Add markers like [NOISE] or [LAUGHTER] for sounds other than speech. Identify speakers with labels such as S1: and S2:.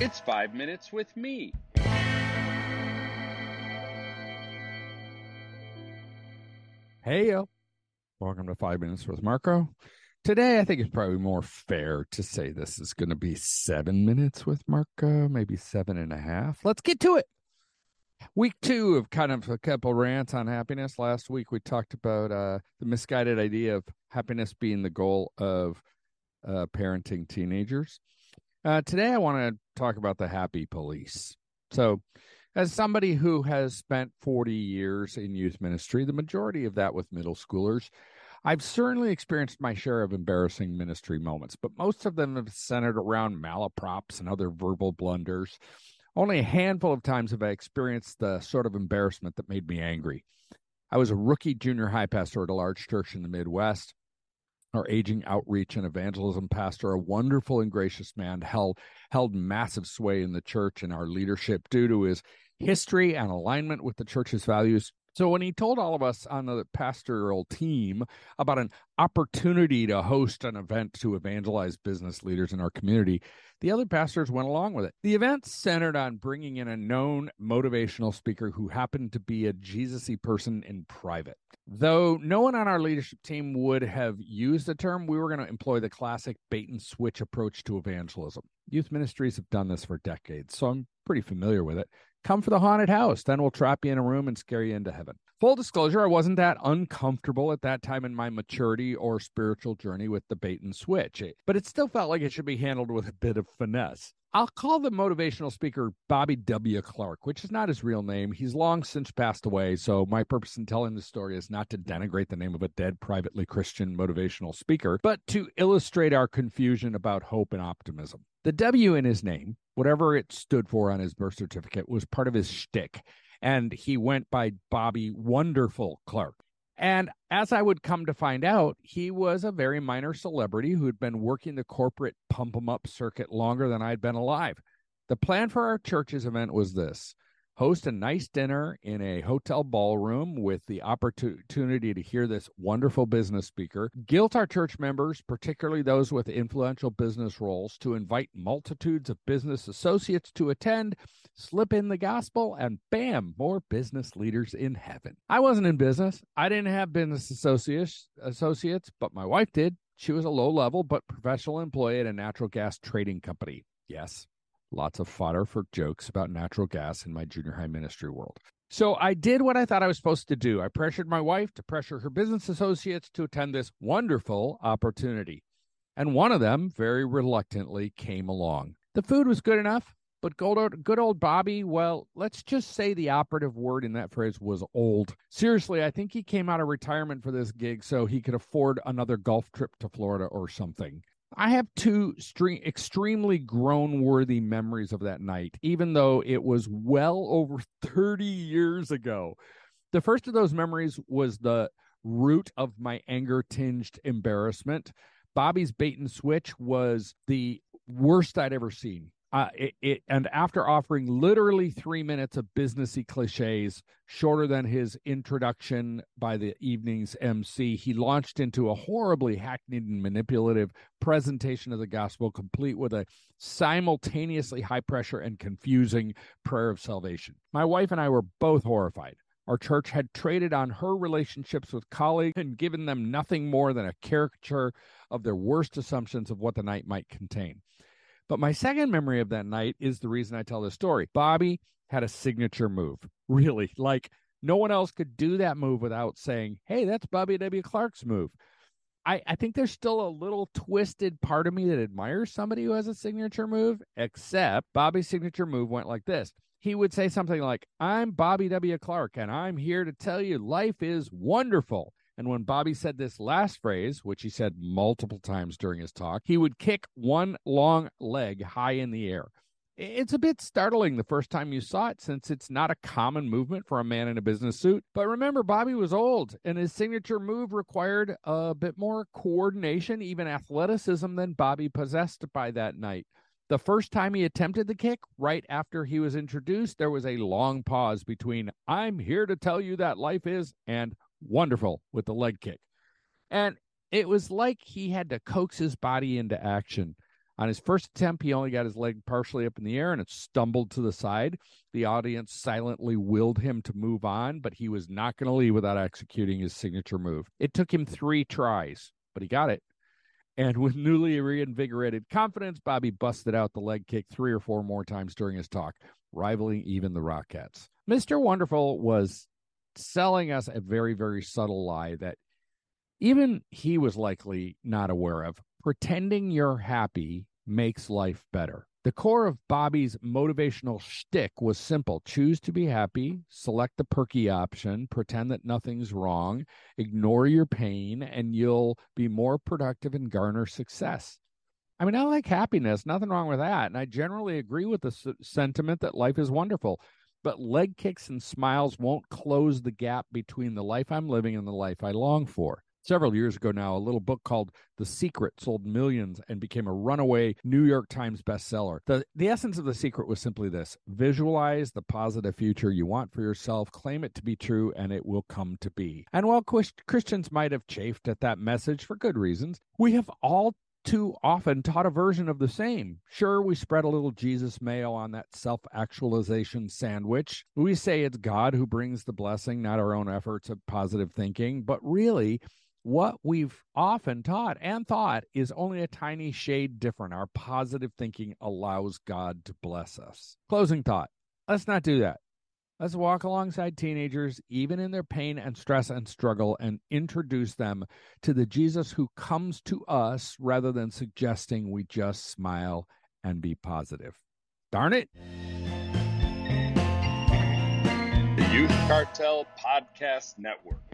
S1: It's five minutes with me.
S2: Hey, yo. Welcome to Five Minutes with Marko. Today, I think it's probably more fair to say this is going to be seven minutes with Marko, maybe seven and a half. Let's get to it. Week two of kind of a couple rants on happiness. Last week, we talked about uh, the misguided idea of happiness being the goal of uh, parenting teenagers. Uh, today, I want to talk about the happy police. So, as somebody who has spent 40 years in youth ministry, the majority of that with middle schoolers, I've certainly experienced my share of embarrassing ministry moments, but most of them have centered around malaprops and other verbal blunders. Only a handful of times have I experienced the sort of embarrassment that made me angry. I was a rookie junior high pastor at a large church in the Midwest. Our aging outreach and evangelism pastor, a wonderful and gracious man, held held massive sway in the church and our leadership due to his history and alignment with the church's values. So when he told all of us on the pastoral team about an opportunity to host an event to evangelize business leaders in our community, the other pastors went along with it. The event centered on bringing in a known motivational speaker who happened to be a Jesusy person in private. Though no one on our leadership team would have used the term, we were going to employ the classic bait and switch approach to evangelism. Youth ministries have done this for decades, so I'm pretty familiar with it. Come for the haunted house. Then we'll trap you in a room and scare you into heaven. Full disclosure, I wasn't that uncomfortable at that time in my maturity or spiritual journey with the bait and switch, but it still felt like it should be handled with a bit of finesse. I'll call the motivational speaker Bobby W. Clark, which is not his real name. He's long since passed away, so my purpose in telling this story is not to denigrate the name of a dead, privately Christian motivational speaker, but to illustrate our confusion about hope and optimism. The W in his name whatever it stood for on his birth certificate was part of his shtick. And he went by Bobby Wonderful Clark. And as I would come to find out, he was a very minor celebrity who had been working the corporate pump 'em up circuit longer than I'd been alive. The plan for our church's event was this host a nice dinner in a hotel ballroom with the opportunity to hear this wonderful business speaker, guilt our church members, particularly those with influential business roles, to invite multitudes of business associates to attend, slip in the gospel, and bam, more business leaders in heaven. I wasn't in business. I didn't have business associates, associates, but my wife did. She was a low level but professional employee at a natural gas trading company. Yes, lots of fodder for jokes about natural gas in my junior high ministry world. So I did what I thought I was supposed to do. I pressured my wife to pressure her business associates to attend this wonderful opportunity. And one of them very reluctantly came along. The food was good enough, but good old, Bobby, well, let's just say the operative word in that phrase was old. Seriously, I think he came out of retirement for this gig so he could afford another golf trip to Florida or something. I have two stre- extremely groan worthy memories of that night, even though it was well over 30 years ago. The first of those memories was the root of my anger tinged embarrassment. Bobby's bait and switch was the worst I'd ever seen. It, it, and after offering literally three minutes of businessy cliches, shorter than his introduction by the evening's MC, he launched into a horribly hackneyed and manipulative presentation of the gospel, complete with a simultaneously high pressure and confusing prayer of salvation. My wife and I were both horrified. Our church had traded on her relationships with colleagues and given them nothing more than a caricature of their worst assumptions of what the night might contain. But my second memory of that night is the reason I tell this story. Bobby had a signature move, [LAUGHS] really. Like no one else could do that move without saying, hey, that's Bobby W. Clark's move. I, I think there's still a little twisted part of me that admires somebody who has a signature move, except Bobby's signature move went like this. He would say something like, I'm Bobby W. Clark, and I'm here to tell you life is wonderful. And when Bobby said this last phrase, which he said multiple times during his talk, he would kick one long leg high in the air. It's a bit startling the first time you saw it since it's not a common movement for a man in a business suit. But remember, Bobby was old and his signature move required a bit more coordination, even athleticism, than Bobby possessed by that night. The first time he attempted the kick, right after he was introduced, there was a long pause between, I'm here to tell you that life is, and wonderful with the leg kick. And it was like he had to coax his body into action. On his first attempt, he only got his leg partially up in the air and it stumbled to the side. The audience silently willed him to move on, but he was not going to leave without executing his signature move. It took him three tries, but he got it. And with newly reinvigorated confidence, Bobby busted out the leg kick three or four more times during his talk, rivaling even the Rockettes. Mr. Wonderful was selling us a very, very subtle lie that even he was likely not aware of. Pretending you're happy makes life better. The core of Bobby's motivational shtick was simple choose to be happy, select the perky option, pretend that nothing's wrong, ignore your pain, and you'll be more productive and garner success. I mean, I like happiness, nothing wrong with that. And I generally agree with the s- sentiment that life is wonderful. But leg kicks and smiles won't close the gap between the life I'm living and the life I long for several years ago now, a little book called The Secret sold millions and became a runaway New York Times bestseller. The, the essence of The Secret was simply this visualize the positive future you want for yourself, claim it to be true, and it will come to be. And while Christians might have chafed at that message for good reasons, we have all too often taught a version of the same. Sure, we spread a little Jesus mayo on that self actualization sandwich. We say it's God who brings the blessing, not our own efforts of positive thinking. But really, what we've often taught and thought is only a tiny shade different. Our positive thinking allows God to bless us. Closing thought let's not do that. Let's walk alongside teenagers, even in their pain and stress and struggle, and introduce them to the Jesus who comes to us rather than suggesting we just smile and be positive. Darn it.
S1: The Youth Cartel Podcast Network.